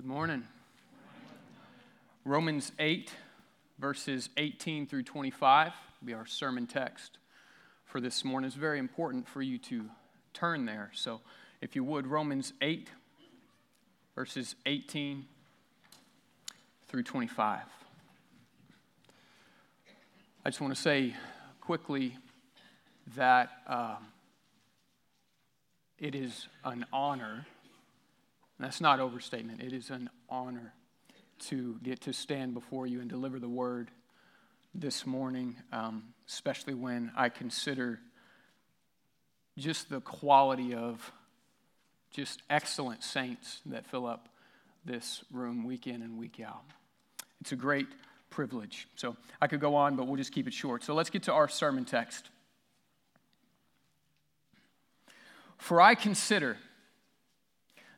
Good morning. Romans 8, verses 18 through 25 will be our sermon text for this morning. It's very important for you to turn there. So, if you would, Romans 8, verses 18 through 25. I just want to say quickly that um, it is an honor that's not overstatement. It is an honor to get to stand before you and deliver the word this morning, um, especially when I consider just the quality of just excellent saints that fill up this room week in and week out. It's a great privilege. So I could go on, but we'll just keep it short. So let's get to our sermon text. For I consider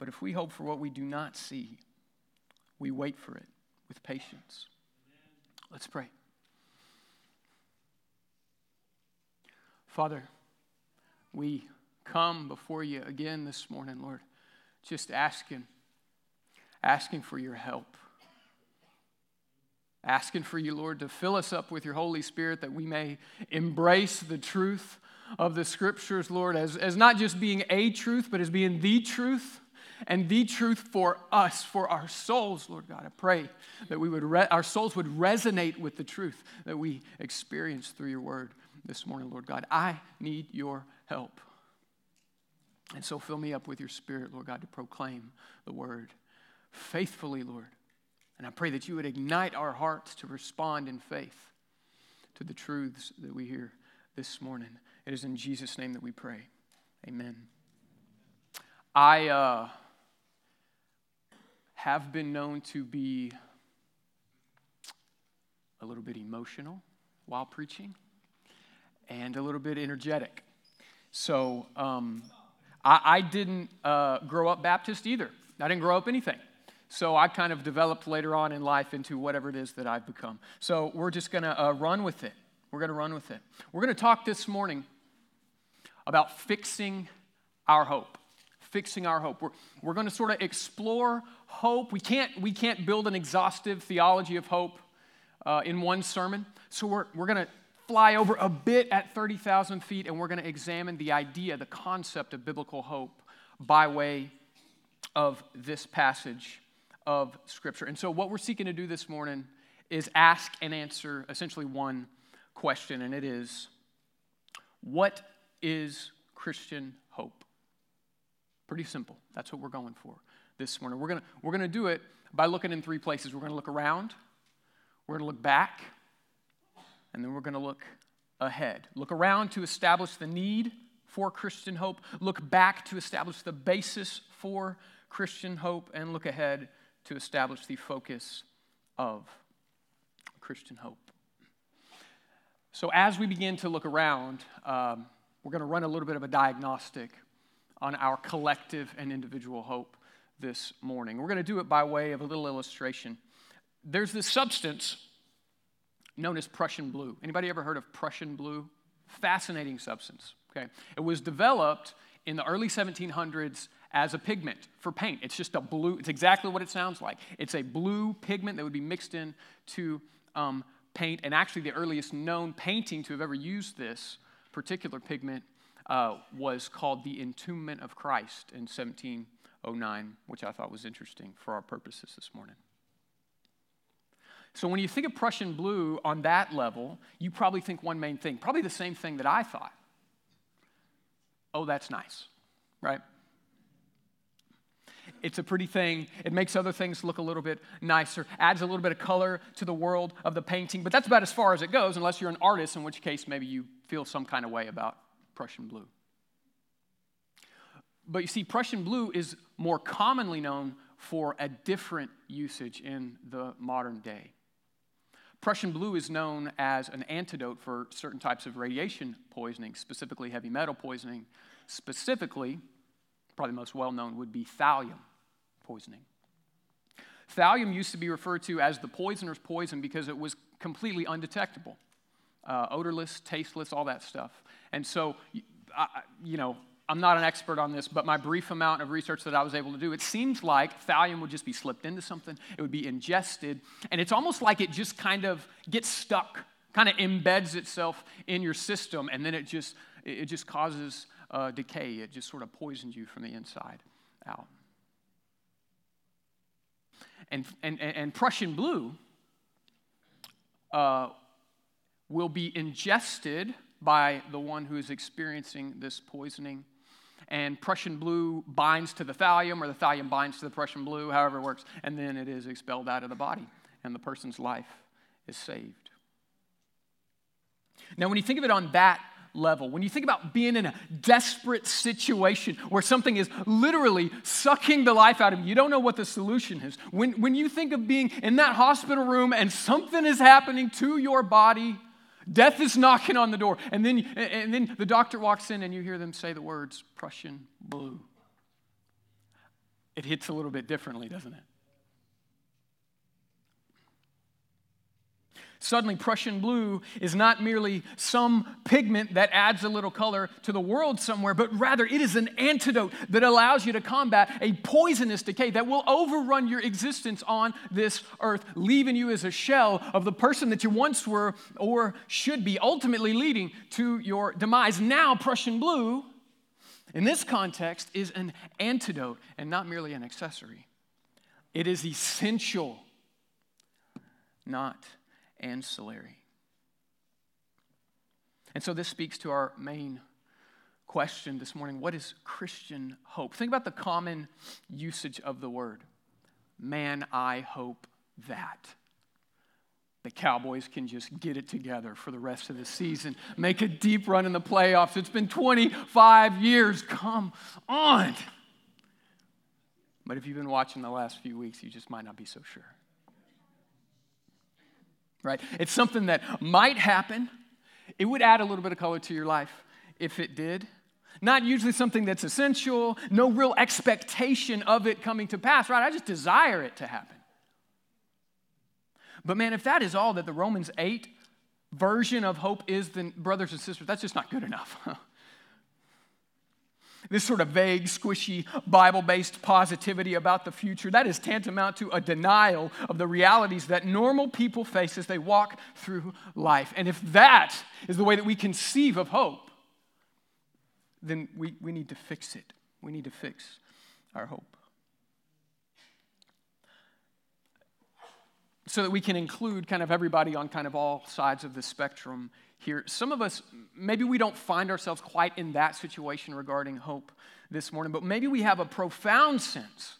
But if we hope for what we do not see, we wait for it with patience. Let's pray. Father, we come before you again this morning, Lord, just asking, asking for your help. Asking for you, Lord, to fill us up with your Holy Spirit that we may embrace the truth of the Scriptures, Lord, as, as not just being a truth, but as being the truth and the truth for us, for our souls, Lord God. I pray that we would re- our souls would resonate with the truth that we experience through your word this morning, Lord God. I need your help. And so fill me up with your spirit, Lord God, to proclaim the word faithfully, Lord. And I pray that you would ignite our hearts to respond in faith to the truths that we hear this morning. It is in Jesus' name that we pray. Amen. I. Uh, have been known to be a little bit emotional while preaching and a little bit energetic. So um, I, I, didn't uh, grow up Baptist either. I didn't grow up anything. So I kind of developed later on in life into whatever it is that I've become. So we're just going to uh, run with it. We're going to run with it. We're going to talk this morning about fixing our hope fixing our hope. We're, we're going to sort of explore hope. We can't, we can't build an exhaustive theology of hope uh, in one sermon. So we're, we're going to fly over a bit at 30,000 feet and we're going to examine the idea, the concept of biblical hope by way of this passage of Scripture. And so, what we're seeking to do this morning is ask and answer essentially one question, and it is what is Christian hope? Pretty simple. That's what we're going for this morning. We're going we're to do it by looking in three places. We're going to look around, we're going to look back, and then we're going to look ahead. Look around to establish the need for Christian hope, look back to establish the basis for Christian hope, and look ahead to establish the focus of Christian hope. So, as we begin to look around, um, we're going to run a little bit of a diagnostic on our collective and individual hope this morning. We're going to do it by way of a little illustration. There's this substance known as Prussian blue. Anybody ever heard of Prussian blue? Fascinating substance. Okay. It was developed in the early 1700s as a pigment for paint. It's just a blue, it's exactly what it sounds like. It's a blue pigment that would be mixed in to um, paint. And actually, the earliest known painting to have ever used this particular pigment uh, was called the Entombment of Christ in 1709, which I thought was interesting for our purposes this morning. So when you think of Prussian blue on that level, you probably think one main thing, probably the same thing that I thought. Oh, that's nice, right? It's a pretty thing. It makes other things look a little bit nicer, adds a little bit of color to the world of the painting, but that's about as far as it goes, unless you're an artist, in which case maybe you feel some kind of way about Prussian blue. But you see, Prussian blue is more commonly known for a different usage in the modern day. Prussian blue is known as an antidote for certain types of radiation poisoning, specifically heavy metal poisoning. Specifically, probably the most well known would be thallium poisoning. Thallium used to be referred to as the poisoner's poison because it was completely undetectable, uh, odorless, tasteless, all that stuff. And so, I, you know, I'm not an expert on this, but my brief amount of research that I was able to do, it seems like thallium would just be slipped into something, it would be ingested, and it's almost like it just kind of gets stuck, kind of embeds itself in your system, and then it just it just causes uh, decay. It just sort of poisons you from the inside out. And, and, and Prussian blue uh, will be ingested by the one who is experiencing this poisoning and Prussian blue binds to the thallium, or the thallium binds to the Prussian blue, however it works, and then it is expelled out of the body, and the person's life is saved. Now, when you think of it on that level, when you think about being in a desperate situation where something is literally sucking the life out of you, you don't know what the solution is. When, when you think of being in that hospital room and something is happening to your body, Death is knocking on the door. And then, and then the doctor walks in and you hear them say the words Prussian blue. It hits a little bit differently, doesn't it? Suddenly, Prussian blue is not merely some pigment that adds a little color to the world somewhere, but rather it is an antidote that allows you to combat a poisonous decay that will overrun your existence on this earth, leaving you as a shell of the person that you once were or should be, ultimately leading to your demise. Now, Prussian blue, in this context, is an antidote and not merely an accessory. It is essential, not ancillary. And so this speaks to our main question this morning what is Christian hope? Think about the common usage of the word. Man, I hope that. The Cowboys can just get it together for the rest of the season, make a deep run in the playoffs. It's been 25 years. Come on. But if you've been watching the last few weeks, you just might not be so sure right? It's something that might happen. It would add a little bit of color to your life if it did. Not usually something that's essential, no real expectation of it coming to pass, right? I just desire it to happen. But man, if that is all that the Romans 8 version of hope is, then brothers and sisters, that's just not good enough. this sort of vague, squishy, Bible based positivity about the future, that is tantamount to a denial of the realities that normal people face as they walk through life. And if that is the way that we conceive of hope, then we, we need to fix it. We need to fix our hope. So that we can include kind of everybody on kind of all sides of the spectrum here. Some of us, maybe we don't find ourselves quite in that situation regarding hope this morning, but maybe we have a profound sense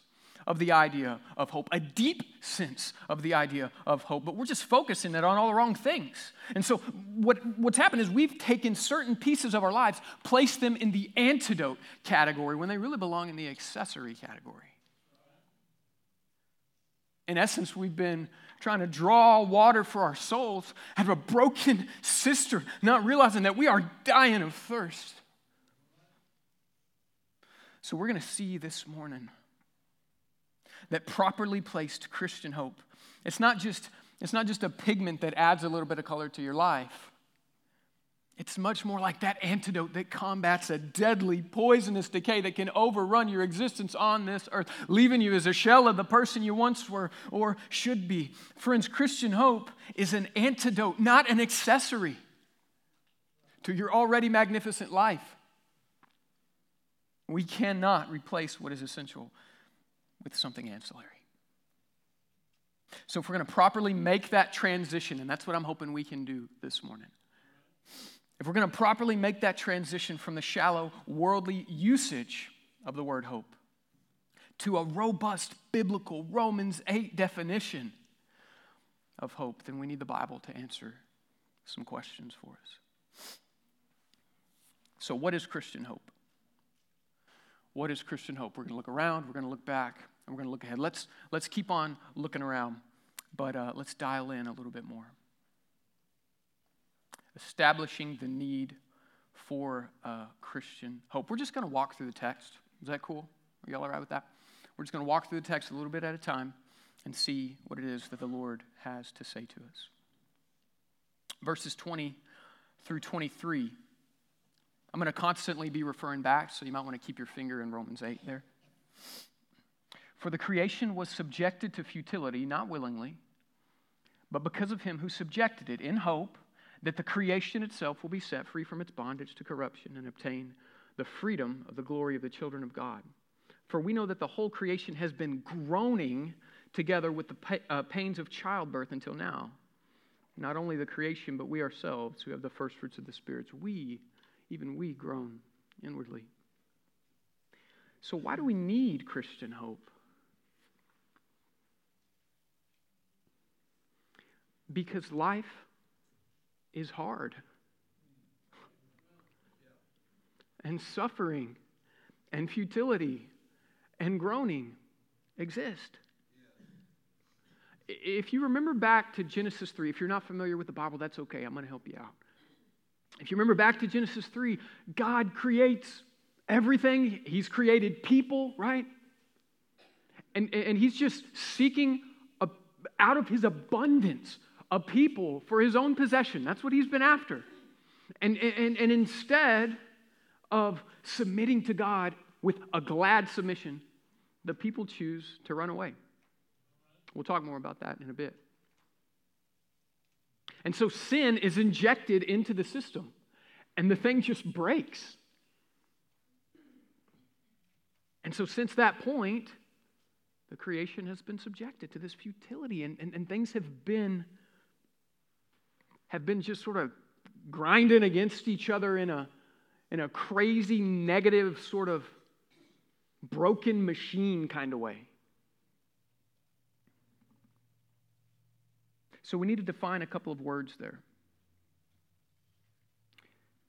of the idea of hope, a deep sense of the idea of hope, but we're just focusing it on all the wrong things. And so, what, what's happened is we've taken certain pieces of our lives, placed them in the antidote category when they really belong in the accessory category. In essence, we've been trying to draw water for our souls of a broken cistern, not realizing that we are dying of thirst. So, we're going to see this morning that properly placed Christian hope, it's not just, it's not just a pigment that adds a little bit of color to your life. It's much more like that antidote that combats a deadly, poisonous decay that can overrun your existence on this earth, leaving you as a shell of the person you once were or should be. Friends, Christian hope is an antidote, not an accessory to your already magnificent life. We cannot replace what is essential with something ancillary. So, if we're going to properly make that transition, and that's what I'm hoping we can do this morning, if we're going to properly make that transition from the shallow worldly usage of the word hope to a robust biblical Romans 8 definition of hope, then we need the Bible to answer some questions for us. So, what is Christian hope? What is Christian hope? We're going to look around, we're going to look back, and we're going to look ahead. Let's, let's keep on looking around, but uh, let's dial in a little bit more. Establishing the need for uh, Christian hope. We're just going to walk through the text. Is that cool? Are y'all all right with that? We're just going to walk through the text a little bit at a time and see what it is that the Lord has to say to us. Verses 20 through 23 I'm going to constantly be referring back, so you might want to keep your finger in Romans 8 there. For the creation was subjected to futility, not willingly, but because of him who subjected it, in hope that the creation itself will be set free from its bondage to corruption and obtain the freedom of the glory of the children of God. For we know that the whole creation has been groaning together with the uh, pains of childbirth until now. Not only the creation, but we ourselves who have the first fruits of the spirits, we even we groan inwardly. So, why do we need Christian hope? Because life is hard. And suffering and futility and groaning exist. If you remember back to Genesis 3, if you're not familiar with the Bible, that's okay. I'm going to help you out. If you remember back to Genesis 3, God creates everything. He's created people, right? And, and he's just seeking a, out of his abundance a people for his own possession. That's what he's been after. And, and, and instead of submitting to God with a glad submission, the people choose to run away. We'll talk more about that in a bit. And so sin is injected into the system, and the thing just breaks. And so, since that point, the creation has been subjected to this futility, and, and, and things have been, have been just sort of grinding against each other in a, in a crazy, negative, sort of broken machine kind of way. So we need to define a couple of words there.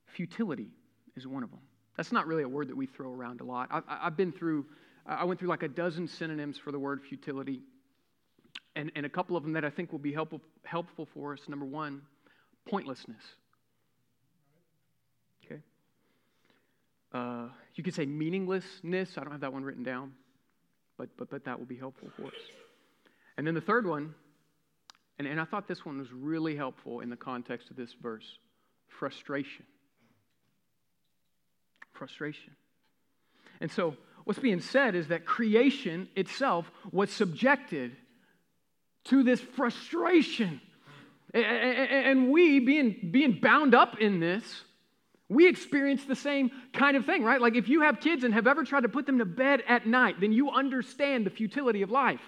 Futility is one of them. That's not really a word that we throw around a lot. I, have been through, I went through like a dozen synonyms for the word futility, and, and a couple of them that I think will be helpful, helpful for us. Number one, pointlessness. Okay. Uh, you could say meaninglessness. I don't have that one written down, but, but, but that will be helpful for us. And then the third one and, and I thought this one was really helpful in the context of this verse frustration. Frustration. And so, what's being said is that creation itself was subjected to this frustration. And we, being, being bound up in this, we experience the same kind of thing, right? Like if you have kids and have ever tried to put them to bed at night, then you understand the futility of life.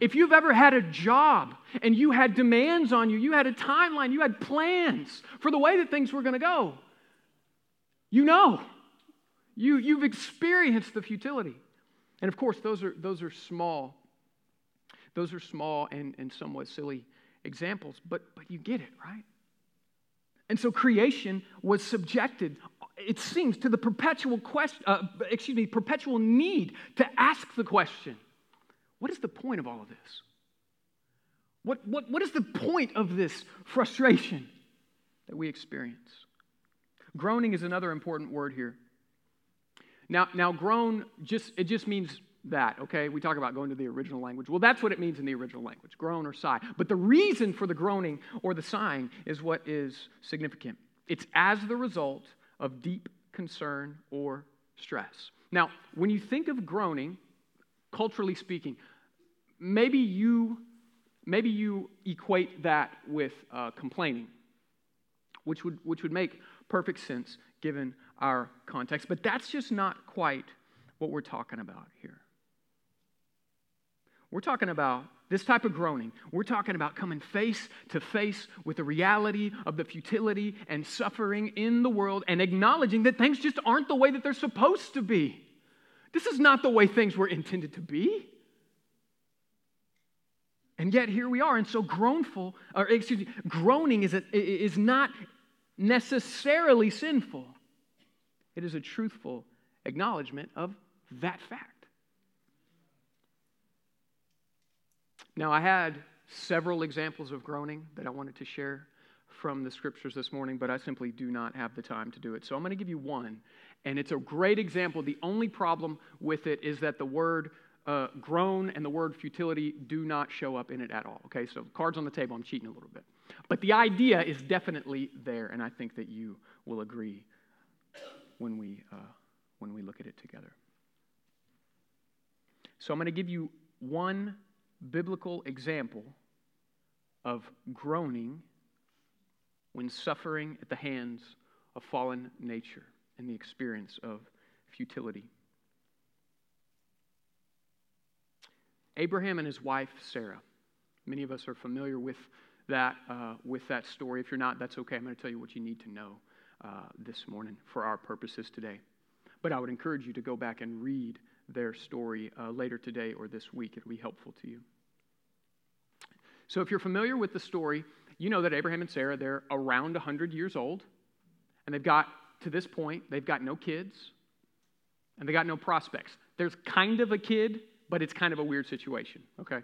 If you've ever had a job and you had demands on you, you had a timeline, you had plans for the way that things were going to go, you know. You, you've experienced the futility. And of course, those are, those are small. Those are small and, and somewhat silly examples, but, but you get it, right? And so creation was subjected, it seems, to the perpetual question, uh, excuse me, perpetual need to ask the question what is the point of all of this? What, what, what is the point of this frustration that we experience? Groaning is another important word here. Now, now groan just it just means that, okay? We talk about going to the original language. Well, that's what it means in the original language, groan or sigh. But the reason for the groaning or the sighing is what is significant. It's as the result of deep concern or stress. Now, when you think of groaning, culturally speaking. Maybe you, maybe you equate that with uh, complaining, which would, which would make perfect sense given our context. But that's just not quite what we're talking about here. We're talking about this type of groaning. We're talking about coming face to face with the reality of the futility and suffering in the world and acknowledging that things just aren't the way that they're supposed to be. This is not the way things were intended to be. And yet here we are. And so groanful, or excuse me, groaning is, a, is not necessarily sinful. It is a truthful acknowledgement of that fact. Now, I had several examples of groaning that I wanted to share from the scriptures this morning, but I simply do not have the time to do it. So I'm going to give you one, and it's a great example. The only problem with it is that the word uh, groan and the word futility do not show up in it at all. Okay, so cards on the table, I'm cheating a little bit. But the idea is definitely there, and I think that you will agree when we, uh, when we look at it together. So I'm going to give you one biblical example of groaning when suffering at the hands of fallen nature and the experience of futility. Abraham and his wife Sarah. Many of us are familiar with that, uh, with that story. If you're not, that's okay. I'm going to tell you what you need to know uh, this morning for our purposes today. But I would encourage you to go back and read their story uh, later today or this week. It'll be helpful to you. So, if you're familiar with the story, you know that Abraham and Sarah, they're around 100 years old, and they've got, to this point, they've got no kids, and they got no prospects. There's kind of a kid, but it's kind of a weird situation, okay?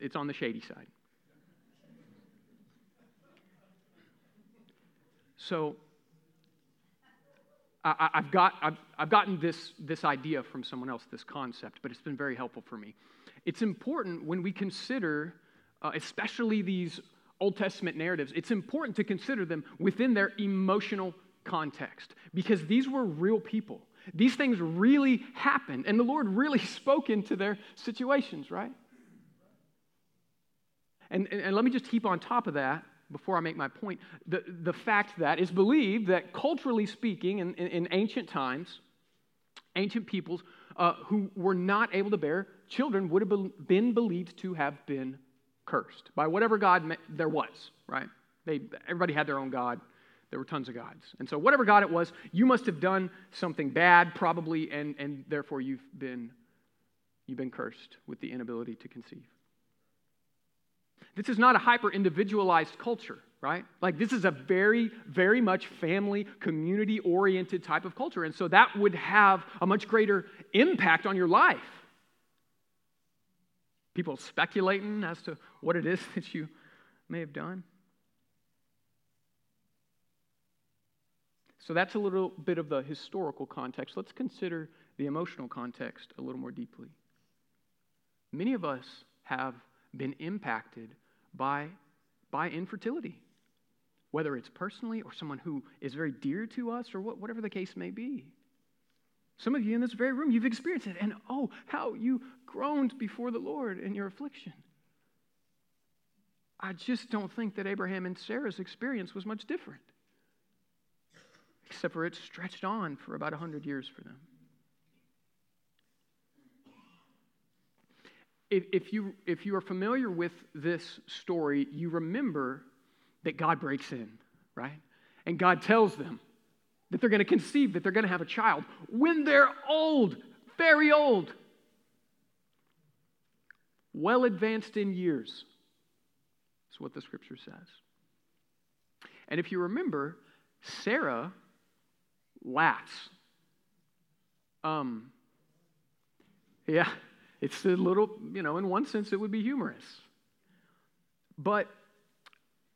It's on the shady side. So, I, have got, I've, I've gotten this, this idea from someone else, this concept, but it's been very helpful for me. It's important when we consider, uh, especially these Old Testament narratives, it's important to consider them within their emotional context because these were real people. These things really happened, and the Lord really spoke into their situations, right? And, and, and let me just heap on top of that before I make my point, the, the fact that it's believed that culturally speaking, in, in, in ancient times, ancient peoples uh, who were not able to bear children would have been believed to have been cursed by whatever God there was, right? They, everybody had their own God. There were tons of gods. And so, whatever God it was, you must have done something bad, probably, and, and therefore you've been, you've been cursed with the inability to conceive. This is not a hyper individualized culture, right? Like, this is a very, very much family, community oriented type of culture. And so that would have a much greater impact on your life. People speculating as to what it is that you may have done. So that's a little bit of the historical context. Let's consider the emotional context a little more deeply. Many of us have been impacted by, by infertility, whether it's personally or someone who is very dear to us or what, whatever the case may be. Some of you in this very room, you've experienced it, and oh, how you groaned before the Lord in your affliction. I just don't think that Abraham and Sarah's experience was much different, except for it stretched on for about 100 years for them. If, you, if you are familiar with this story, you remember that God breaks in, right? And God tells them that they're going to conceive, that they're going to have a child when they're old, very old, well advanced in years. That's what the scripture says. And if you remember, Sarah laughs. Um, yeah, it's a little, you know, in one sense, it would be humorous. But,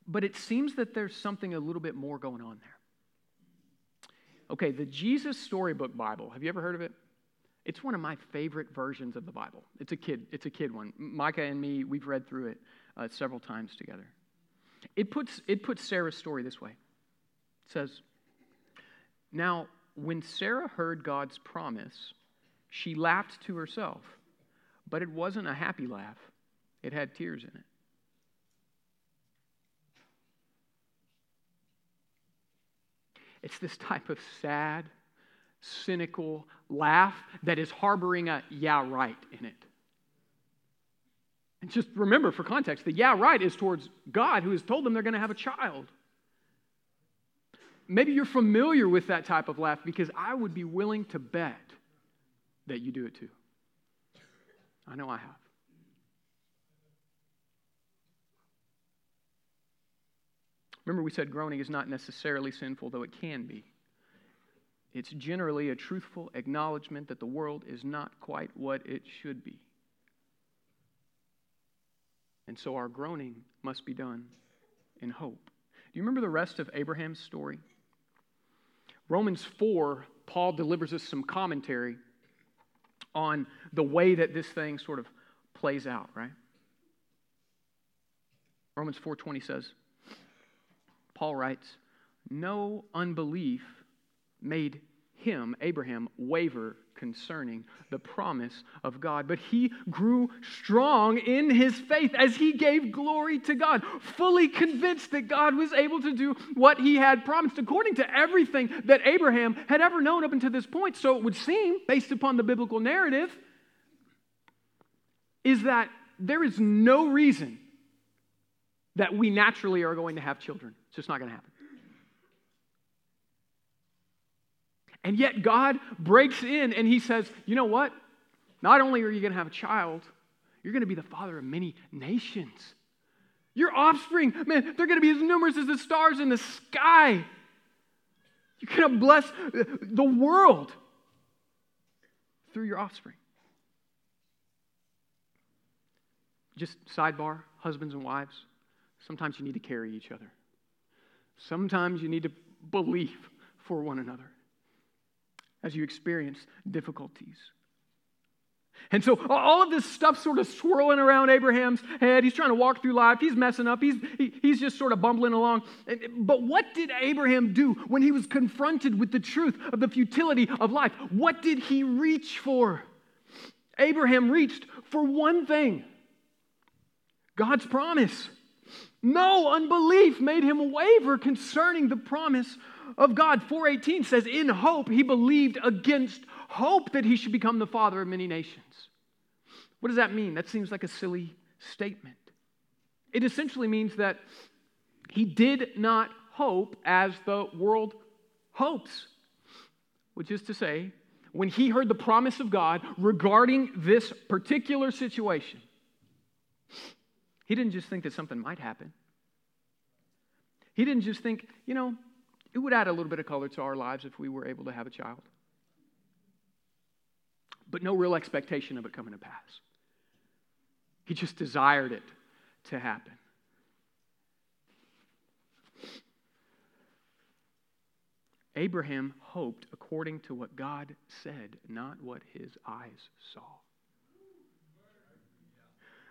but it seems that there's something a little bit more going on there. Okay, the Jesus Storybook Bible. Have you ever heard of it? It's one of my favorite versions of the Bible. It's a kid. It's a kid one. Micah and me, we've read through it uh, several times together. It puts it puts Sarah's story this way. It says, "Now, when Sarah heard God's promise, she laughed to herself." But it wasn't a happy laugh, it had tears in it. It's this type of sad, cynical, laugh that is harboring a yeah, right in it. And just remember for context, the yeah, right is towards God who has told them they're going to have a child. Maybe you're familiar with that type of laugh because I would be willing to bet that you do it too. I know I have. Remember, we said groaning is not necessarily sinful, though it can be. It's generally a truthful acknowledgement that the world is not quite what it should be. And so our groaning must be done in hope. Do you remember the rest of Abraham's story? Romans 4, Paul delivers us some commentary on the way that this thing sort of plays out, right? Romans 4:20 says, Paul writes, "No unbelief made him, Abraham, waver concerning the promise of God. But he grew strong in his faith as he gave glory to God, fully convinced that God was able to do what he had promised, according to everything that Abraham had ever known up until this point. So it would seem, based upon the biblical narrative, is that there is no reason that we naturally are going to have children. It's just not going to happen. And yet God breaks in and he says, You know what? Not only are you going to have a child, you're going to be the father of many nations. Your offspring, man, they're going to be as numerous as the stars in the sky. You're going to bless the world through your offspring. Just sidebar, husbands and wives, sometimes you need to carry each other. Sometimes you need to believe for one another as you experience difficulties. And so all of this stuff sort of swirling around Abraham's head. He's trying to walk through life. He's messing up. He's, he, he's just sort of bumbling along. But what did Abraham do when he was confronted with the truth of the futility of life? What did he reach for? Abraham reached for one thing God's promise. No unbelief made him waver concerning the promise of God. 418 says, In hope, he believed against hope that he should become the father of many nations. What does that mean? That seems like a silly statement. It essentially means that he did not hope as the world hopes, which is to say, when he heard the promise of God regarding this particular situation, he didn't just think that something might happen. He didn't just think, you know, it would add a little bit of color to our lives if we were able to have a child. But no real expectation of it coming to pass. He just desired it to happen. Abraham hoped according to what God said, not what his eyes saw.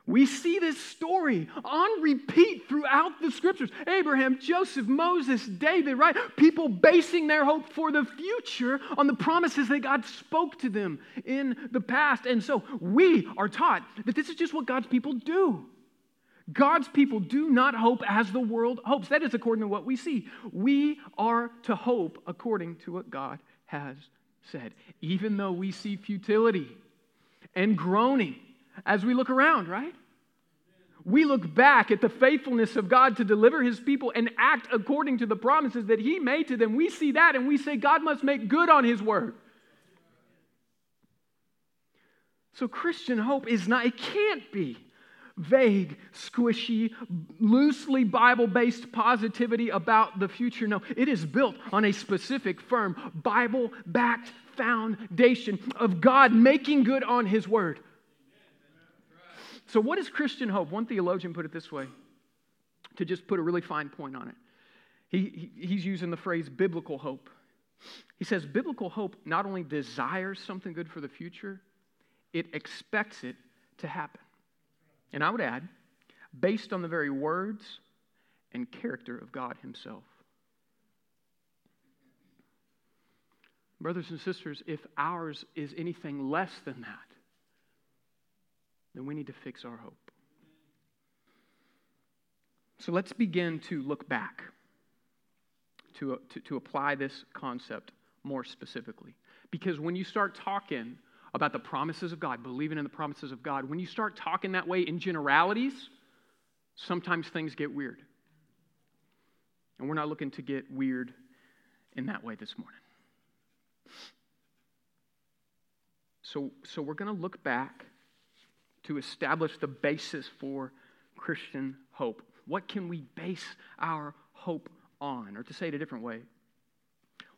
We see this story on repeat throughout the scriptures. Abraham, Joseph, Moses, David, right? People basing their hope for the future on the promises that God spoke to them in the past. And so we are taught that this is just what God's people do. God's people do not hope as the world hopes. That is according to what we see. We are to hope according to what God has said, even though we see futility and groaning as we look around, right? We look back at the faithfulness of God to deliver his people and act according to the promises that he made to them. We see that and we say, God must make good on his word. So, Christian hope is not, it can't be vague, squishy, loosely Bible based positivity about the future. No, it is built on a specific, firm, Bible backed foundation of God making good on his word. So, what is Christian hope? One theologian put it this way to just put a really fine point on it. He, he, he's using the phrase biblical hope. He says biblical hope not only desires something good for the future, it expects it to happen. And I would add, based on the very words and character of God Himself. Brothers and sisters, if ours is anything less than that, then we need to fix our hope. So let's begin to look back to, uh, to, to apply this concept more specifically. Because when you start talking about the promises of God, believing in the promises of God, when you start talking that way in generalities, sometimes things get weird. And we're not looking to get weird in that way this morning. So, so we're going to look back to establish the basis for Christian hope. What can we base our hope on? Or to say it a different way,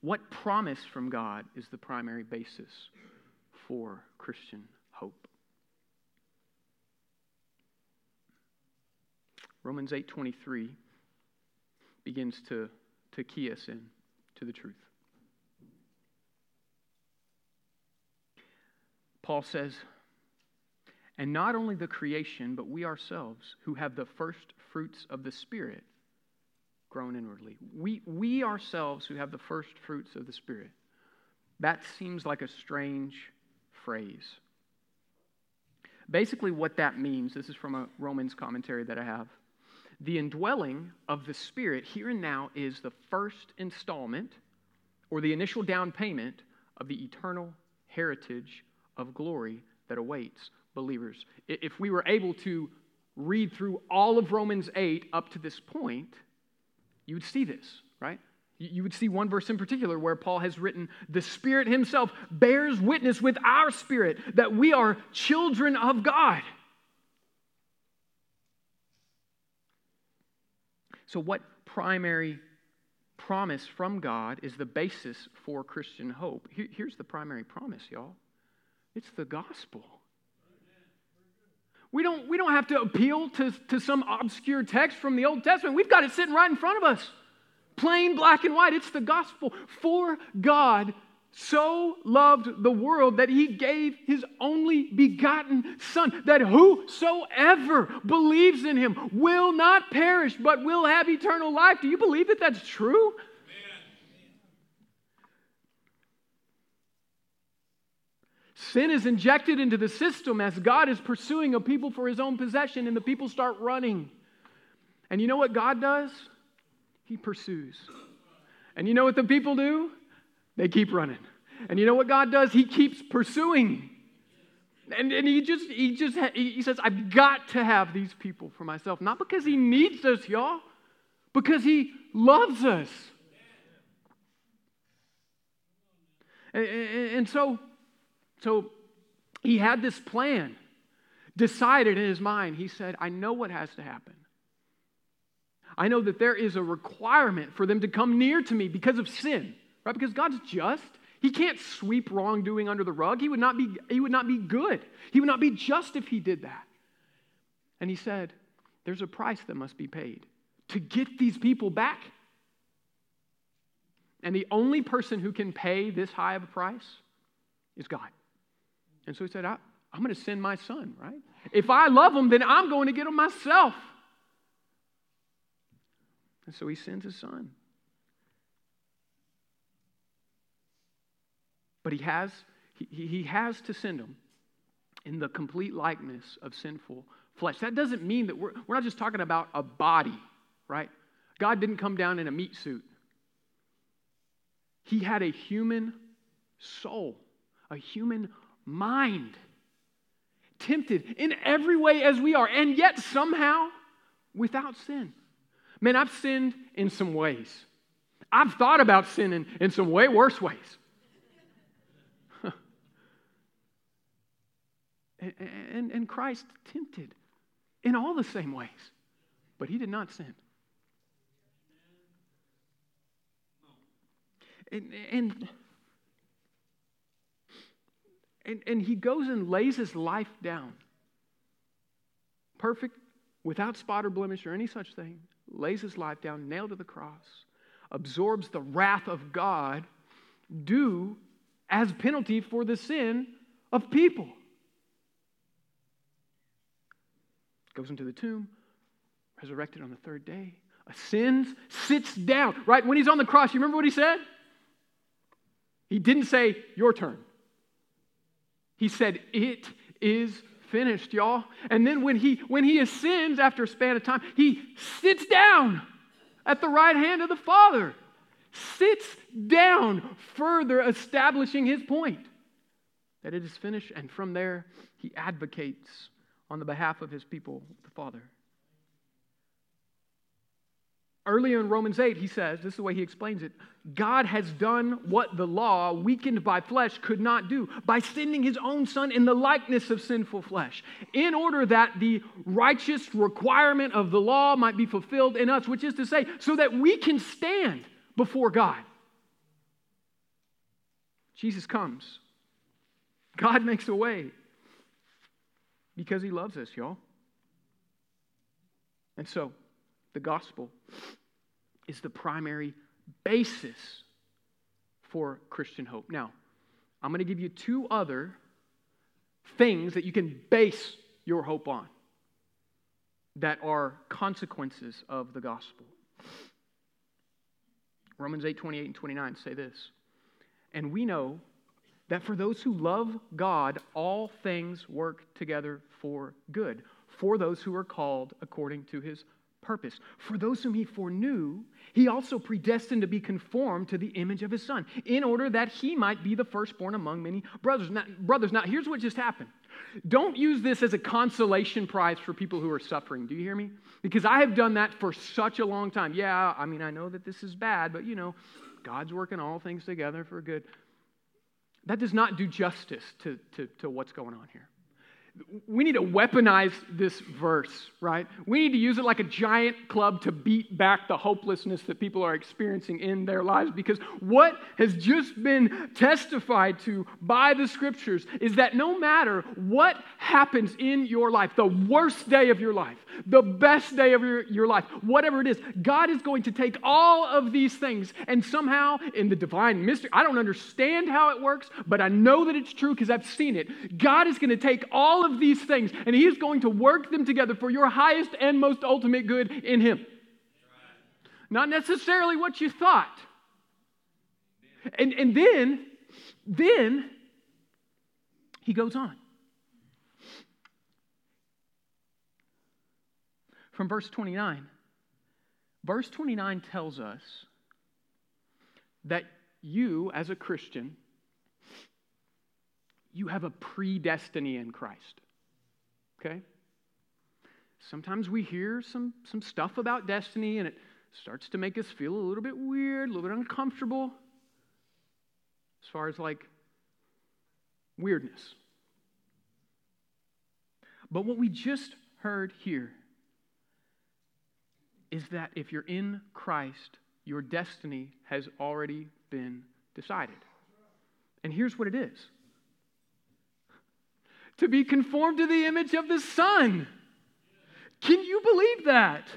what promise from God is the primary basis for Christian hope? Romans 8:23 begins to, to key us in to the truth. Paul says, and not only the creation, but we ourselves who have the first fruits of the Spirit groan inwardly. We, we ourselves who have the first fruits of the Spirit. That seems like a strange phrase. Basically, what that means, this is from a Romans commentary that I have. The indwelling of the Spirit here and now is the first installment or the initial down payment of the eternal heritage of glory that awaits believers. If we were able to read through all of Romans 8 up to this point, you would see this, right? You would see one verse in particular where Paul has written, The Spirit Himself bears witness with our spirit that we are children of God. So, what primary promise from God is the basis for Christian hope? Here's the primary promise, y'all it's the gospel. We don't, we don't have to appeal to, to some obscure text from the Old Testament. We've got it sitting right in front of us. Plain black and white. It's the gospel. For God so loved the world that he gave his only begotten Son, that whosoever believes in him will not perish, but will have eternal life. Do you believe that that's true? Sin is injected into the system as God is pursuing a people for his own possession, and the people start running. And you know what God does? He pursues. And you know what the people do? They keep running. And you know what God does? He keeps pursuing. And, and he just, he just, he says, I've got to have these people for myself. Not because he needs us, y'all, because he loves us. And, and, and so so he had this plan, decided in his mind. He said, I know what has to happen. I know that there is a requirement for them to come near to me because of sin, right? Because God's just. He can't sweep wrongdoing under the rug. He would not be, he would not be good. He would not be just if he did that. And he said, There's a price that must be paid to get these people back. And the only person who can pay this high of a price is God. And so he said, I, am going to send my son, right? If I love him, then I'm going to get him myself. And so he sends his son. But he has, he, he has to send him in the complete likeness of sinful flesh. That doesn't mean that we're, we're not just talking about a body, right? God didn't come down in a meat suit. He had a human soul, a human mind, tempted in every way as we are, and yet somehow without sin. Man, I've sinned in some ways. I've thought about sinning in some way worse ways. and, and, and Christ tempted in all the same ways, but he did not sin. And, and and, and he goes and lays his life down. Perfect, without spot or blemish or any such thing. Lays his life down, nailed to the cross, absorbs the wrath of God due as penalty for the sin of people. Goes into the tomb, resurrected on the third day, ascends, sits down. Right when he's on the cross, you remember what he said? He didn't say, Your turn. He said, It is finished, y'all. And then when he when he ascends after a span of time, he sits down at the right hand of the Father. sits down, further establishing his point that it is finished. And from there, he advocates on the behalf of his people, the Father. Earlier in Romans 8, he says, this is the way he explains it God has done what the law, weakened by flesh, could not do by sending his own son in the likeness of sinful flesh, in order that the righteous requirement of the law might be fulfilled in us, which is to say, so that we can stand before God. Jesus comes. God makes a way because he loves us, y'all. And so, the gospel is the primary basis for Christian hope. Now, I'm going to give you two other things that you can base your hope on that are consequences of the gospel. Romans 8 28 and 29 say this. And we know that for those who love God, all things work together for good, for those who are called according to his purpose. For those whom he foreknew, he also predestined to be conformed to the image of his son, in order that he might be the firstborn among many brothers. Now, brothers, now here's what just happened. Don't use this as a consolation prize for people who are suffering. Do you hear me? Because I have done that for such a long time. Yeah, I mean, I know that this is bad, but you know, God's working all things together for good. That does not do justice to, to, to what's going on here we need to weaponize this verse, right? We need to use it like a giant club to beat back the hopelessness that people are experiencing in their lives because what has just been testified to by the scriptures is that no matter what happens in your life, the worst day of your life, the best day of your, your life, whatever it is, God is going to take all of these things and somehow in the divine mystery, I don't understand how it works, but I know that it's true because I've seen it. God is going to take all of these things and He is going to work them together for your highest and most ultimate good in Him. Not necessarily what you thought. And, and then, then he goes on. From verse 29. Verse 29 tells us that you, as a Christian, you have a predestiny in Christ. Okay? Sometimes we hear some, some stuff about destiny and it starts to make us feel a little bit weird, a little bit uncomfortable, as far as like weirdness. But what we just heard here is that if you're in Christ, your destiny has already been decided. And here's what it is to be conformed to the image of the Son. Can you believe that?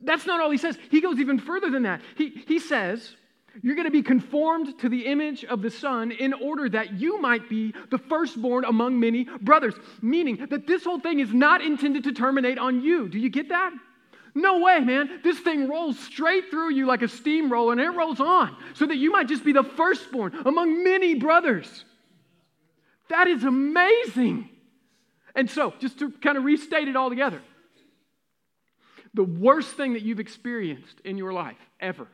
That's not all he says. He goes even further than that. He, he says, You're going to be conformed to the image of the Son in order that you might be the firstborn among many brothers. Meaning that this whole thing is not intended to terminate on you. Do you get that? No way, man. This thing rolls straight through you like a steamroller and it rolls on so that you might just be the firstborn among many brothers. That is amazing. And so, just to kind of restate it all together, the worst thing that you've experienced in your life ever,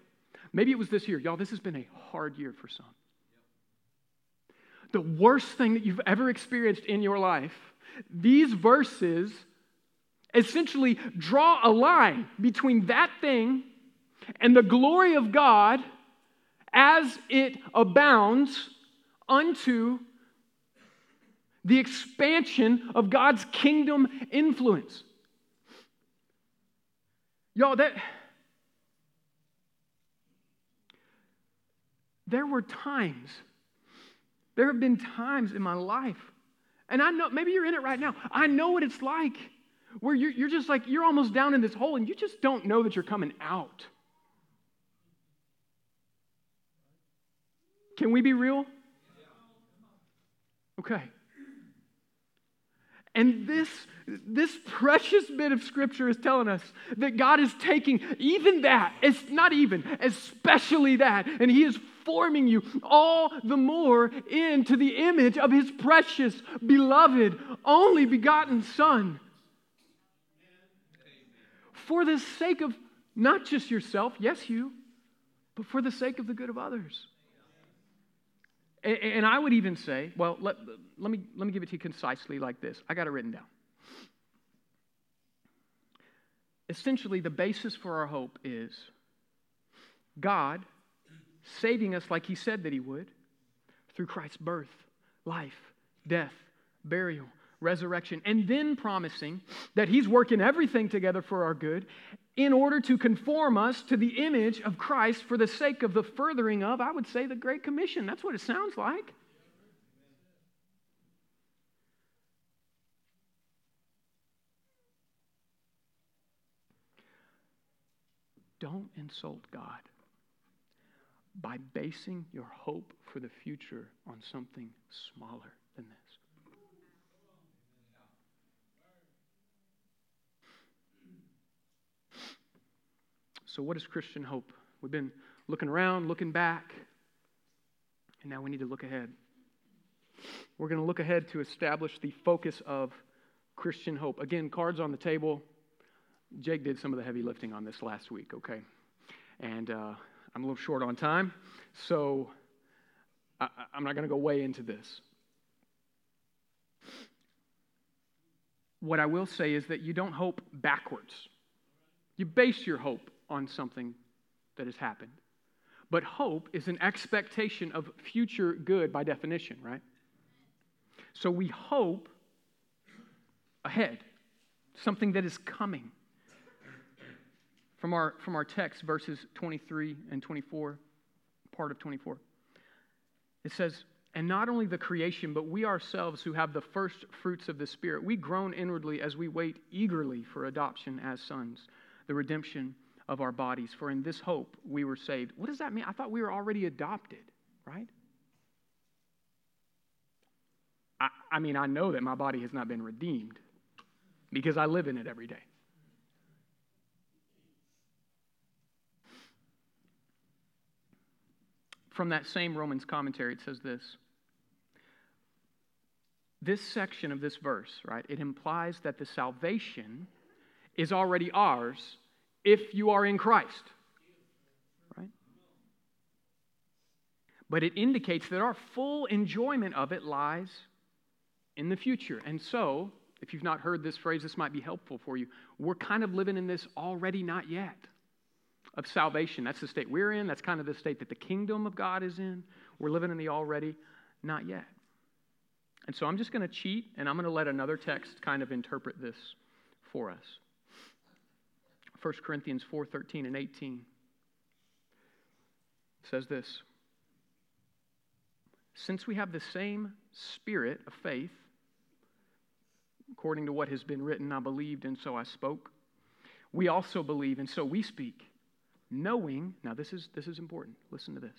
maybe it was this year. Y'all, this has been a hard year for some. The worst thing that you've ever experienced in your life, these verses essentially draw a line between that thing and the glory of God as it abounds unto the expansion of God's kingdom influence. Y'all, that there were times, there have been times in my life, and I know maybe you're in it right now. I know what it's like where you're, you're just like, you're almost down in this hole and you just don't know that you're coming out. Can we be real? Okay. And this, this precious bit of scripture is telling us that God is taking even that, it's not even, especially that, and He is forming you all the more into the image of His precious, beloved, only begotten Son. For the sake of not just yourself, yes, you, but for the sake of the good of others. And I would even say, well, let, let, me, let me give it to you concisely like this. I got it written down. Essentially, the basis for our hope is God saving us like He said that He would through Christ's birth, life, death, burial, resurrection, and then promising that He's working everything together for our good in order to conform us to the image of Christ for the sake of the furthering of, I would say, the Great Commission. That's what it sounds like. Don't insult God by basing your hope for the future on something smaller than this. So, what is Christian hope? We've been looking around, looking back, and now we need to look ahead. We're going to look ahead to establish the focus of Christian hope. Again, cards on the table. Jake did some of the heavy lifting on this last week, okay? And uh, I'm a little short on time, so I, I'm not going to go way into this. What I will say is that you don't hope backwards. You base your hope on something that has happened. But hope is an expectation of future good by definition, right? So we hope ahead, something that is coming. From our, from our text, verses 23 and 24, part of 24, it says, And not only the creation, but we ourselves who have the first fruits of the Spirit, we groan inwardly as we wait eagerly for adoption as sons, the redemption of our bodies. For in this hope we were saved. What does that mean? I thought we were already adopted, right? I, I mean, I know that my body has not been redeemed because I live in it every day. From that same Romans commentary, it says this. This section of this verse, right, it implies that the salvation is already ours if you are in Christ. Right? But it indicates that our full enjoyment of it lies in the future. And so, if you've not heard this phrase, this might be helpful for you. We're kind of living in this already not yet of salvation. That's the state we're in. That's kind of the state that the kingdom of God is in. We're living in the already not yet. And so I'm just going to cheat and I'm going to let another text kind of interpret this for us. 1 Corinthians 4:13 and 18 says this Since we have the same spirit of faith, according to what has been written, I believed and so I spoke. We also believe and so we speak, knowing, now this is this is important. Listen to this.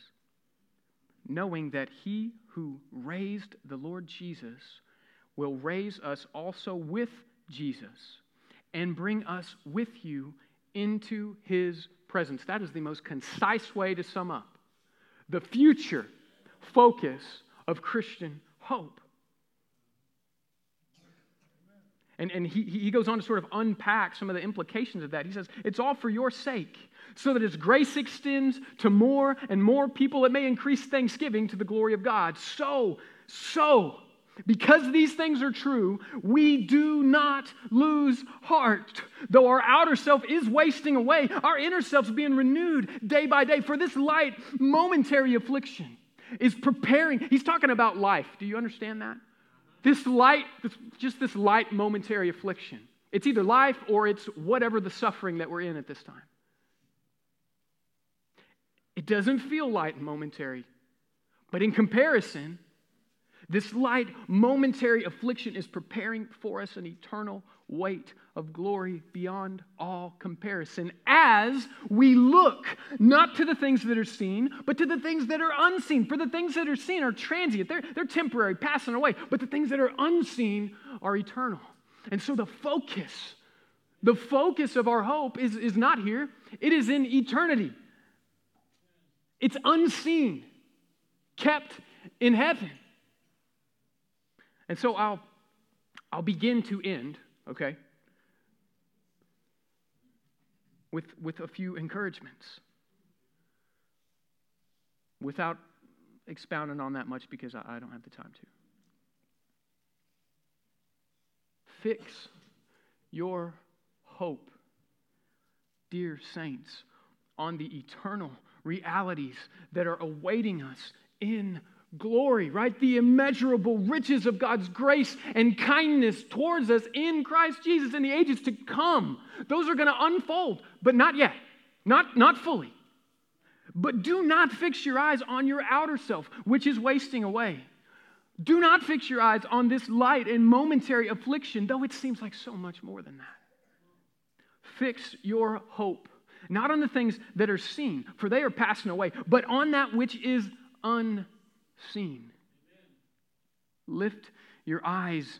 Knowing that he who raised the Lord Jesus will raise us also with Jesus and bring us with you into his presence. That is the most concise way to sum up the future focus of Christian hope. And, and he, he goes on to sort of unpack some of the implications of that. He says, It's all for your sake, so that as grace extends to more and more people, it may increase thanksgiving to the glory of God. So, so, because these things are true, we do not lose heart. Though our outer self is wasting away, our inner self's being renewed day by day. For this light, momentary affliction is preparing. He's talking about life. Do you understand that? This light, this, just this light, momentary affliction. It's either life or it's whatever the suffering that we're in at this time. It doesn't feel light and momentary, but in comparison, this light, momentary affliction is preparing for us an eternal weight of glory beyond all comparison as we look not to the things that are seen, but to the things that are unseen. For the things that are seen are transient, they're, they're temporary, passing away, but the things that are unseen are eternal. And so the focus, the focus of our hope is, is not here, it is in eternity. It's unseen, kept in heaven. And so I'll, I'll begin to end, okay, with, with a few encouragements. without expounding on that much because I, I don't have the time to. Fix your hope, dear saints, on the eternal realities that are awaiting us in glory, right? The immeasurable riches of God's grace and kindness towards us in Christ Jesus in the ages to come. Those are going to unfold, but not yet, not, not fully. But do not fix your eyes on your outer self, which is wasting away. Do not fix your eyes on this light and momentary affliction, though it seems like so much more than that. Fix your hope, not on the things that are seen, for they are passing away, but on that which is unseen. Lift your eyes,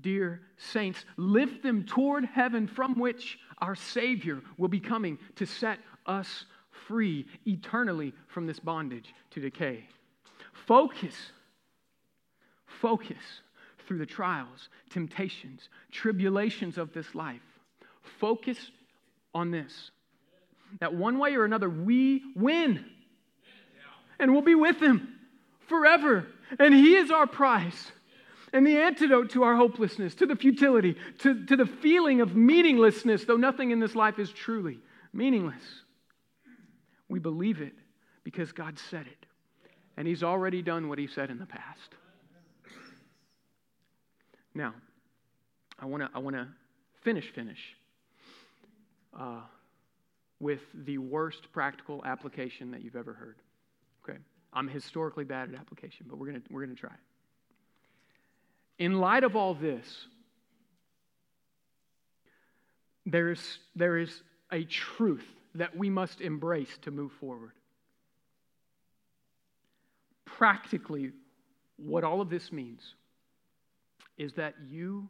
dear saints. Lift them toward heaven, from which our Savior will be coming to set us free eternally from this bondage to decay. Focus, focus through the trials, temptations, tribulations of this life. Focus on this. That one way or another, we win. And we'll be with Him forever. And He is our prize. And the antidote to our hopelessness, to the futility, to, to the feeling of meaninglessness, though nothing in this life is truly meaningless. We believe it because God said it. And He's already done what He said in the past. Now, I want to I wanna finish, finish uh, with the worst practical application that you've ever heard. Okay? I'm historically bad at application, but we're going we're going to try. In light of all this, there is, there is a truth that we must embrace to move forward. Practically, what all of this means is that you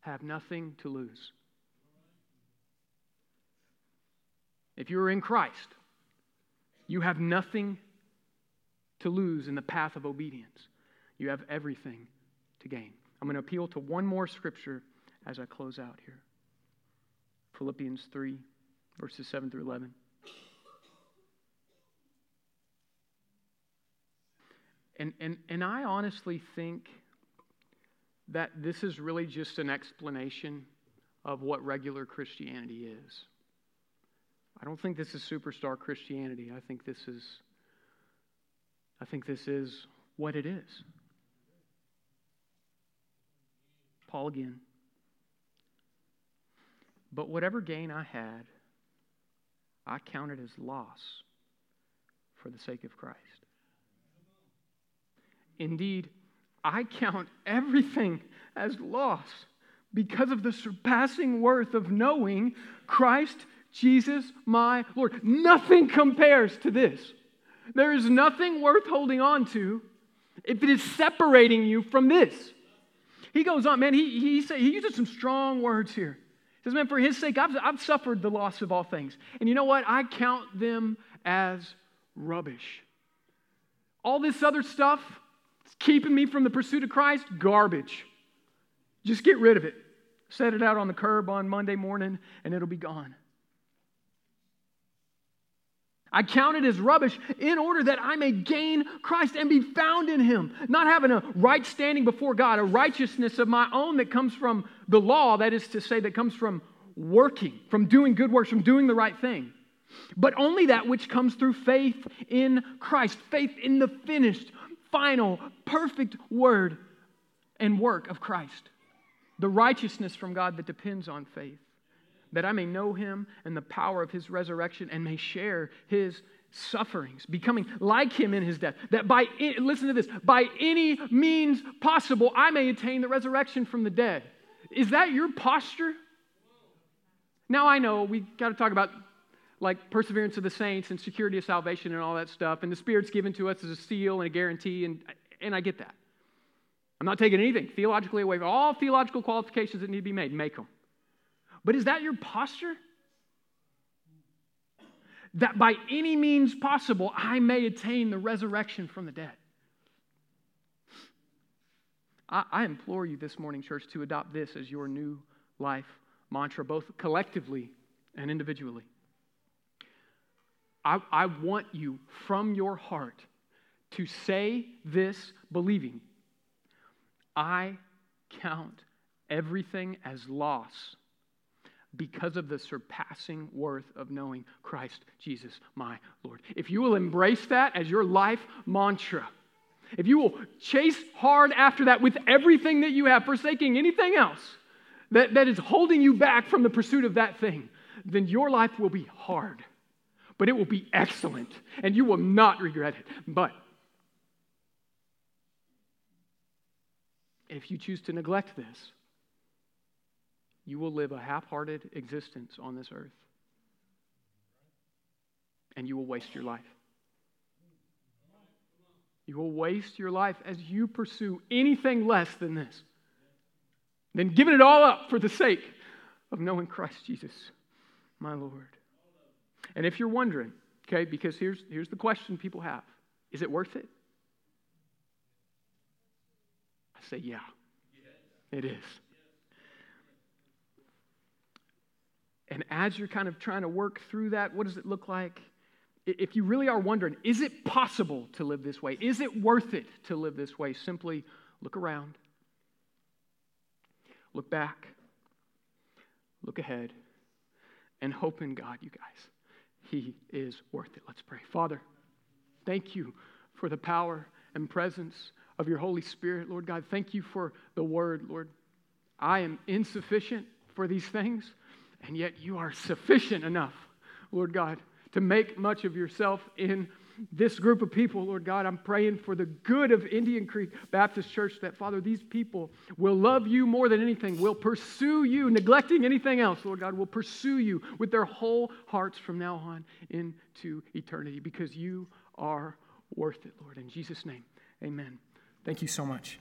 have nothing to lose. If you are in Christ, you have nothing to lose in the path of obedience. You have everything to gain. I'm going to appeal to one more scripture as I close out here Philippians 3 verses 7 through 11. And, and, and I honestly think that this is really just an explanation of what regular Christianity is. I don't think this is superstar Christianity. I think this is I think this is what it is. Paul again. But whatever gain I had, I counted as loss for the sake of Christ. Indeed, I count everything as loss because of the surpassing worth of knowing Christ Jesus my Lord. Nothing compares to this. There is nothing worth holding on to if it is separating you from this. He goes on, man, he, he, say, he uses some strong words here He says, Man, for his sake, I've, I've suffered the loss of all things. And you know what? I count them as rubbish. All this other stuff is keeping me from the pursuit of Christ, garbage. Just get rid of it. Set it out on the curb on Monday morning, and it'll be gone. I count it as rubbish in order that I may gain Christ and be found in him. Not having a right standing before God, a righteousness of my own that comes from the law, that is to say, that comes from working, from doing good works, from doing the right thing. But only that which comes through faith in Christ, faith in the finished, final, perfect word and work of Christ. The righteousness from God that depends on faith that I may know him and the power of his resurrection and may share his sufferings, becoming like him in his death, that by, listen to this, by any means possible, I may attain the resurrection from the dead. Is that your posture? Now I know we got to talk about like perseverance of the saints and security of salvation and all that stuff, and the Spirit's given to us as a seal and a guarantee, and, and I get that. I'm not taking anything theologically away. From all theological qualifications that need to be made, make them. But is that your posture? That by any means possible I may attain the resurrection from the dead. I, I implore you this morning, church, to adopt this as your new life mantra, both collectively and individually. I, I want you from your heart to say this believing I count everything as loss because of the surpassing worth of knowing Christ Jesus, my Lord. If you will embrace that as your life mantra, if you will chase hard after that with everything that you have, forsaking anything else that, that is holding you back from the pursuit of that thing, then your life will be hard, but it will be excellent, and you will not regret it. But if you choose to neglect this, you will live a half hearted existence on this earth. And you will waste your life. You will waste your life as you pursue anything less than this, than giving it all up for the sake of knowing Christ Jesus, my Lord. And if you're wondering, okay, because here's, here's the question people have is it worth it? I say, yeah, it is. And as you're kind of trying to work through that, what does it look like? If you really are wondering, is it possible to live this way? Is it worth it to live this way? Simply look around, look back, look ahead, and hope in God, you guys. He is worth it. Let's pray. Father, thank you for the power and presence of your Holy Spirit, Lord God. Thank you for the word, Lord. I am insufficient for these things and yet you are sufficient enough, Lord God, to make much of yourself in this group of people, Lord God. I'm praying for the good of Indian Creek Baptist Church that, Father, these people will love you more than anything, will pursue you, neglecting anything else, Lord God, will pursue you with their whole hearts from now on into eternity because you are worth it, Lord. In Jesus' name, amen. Thank you so much.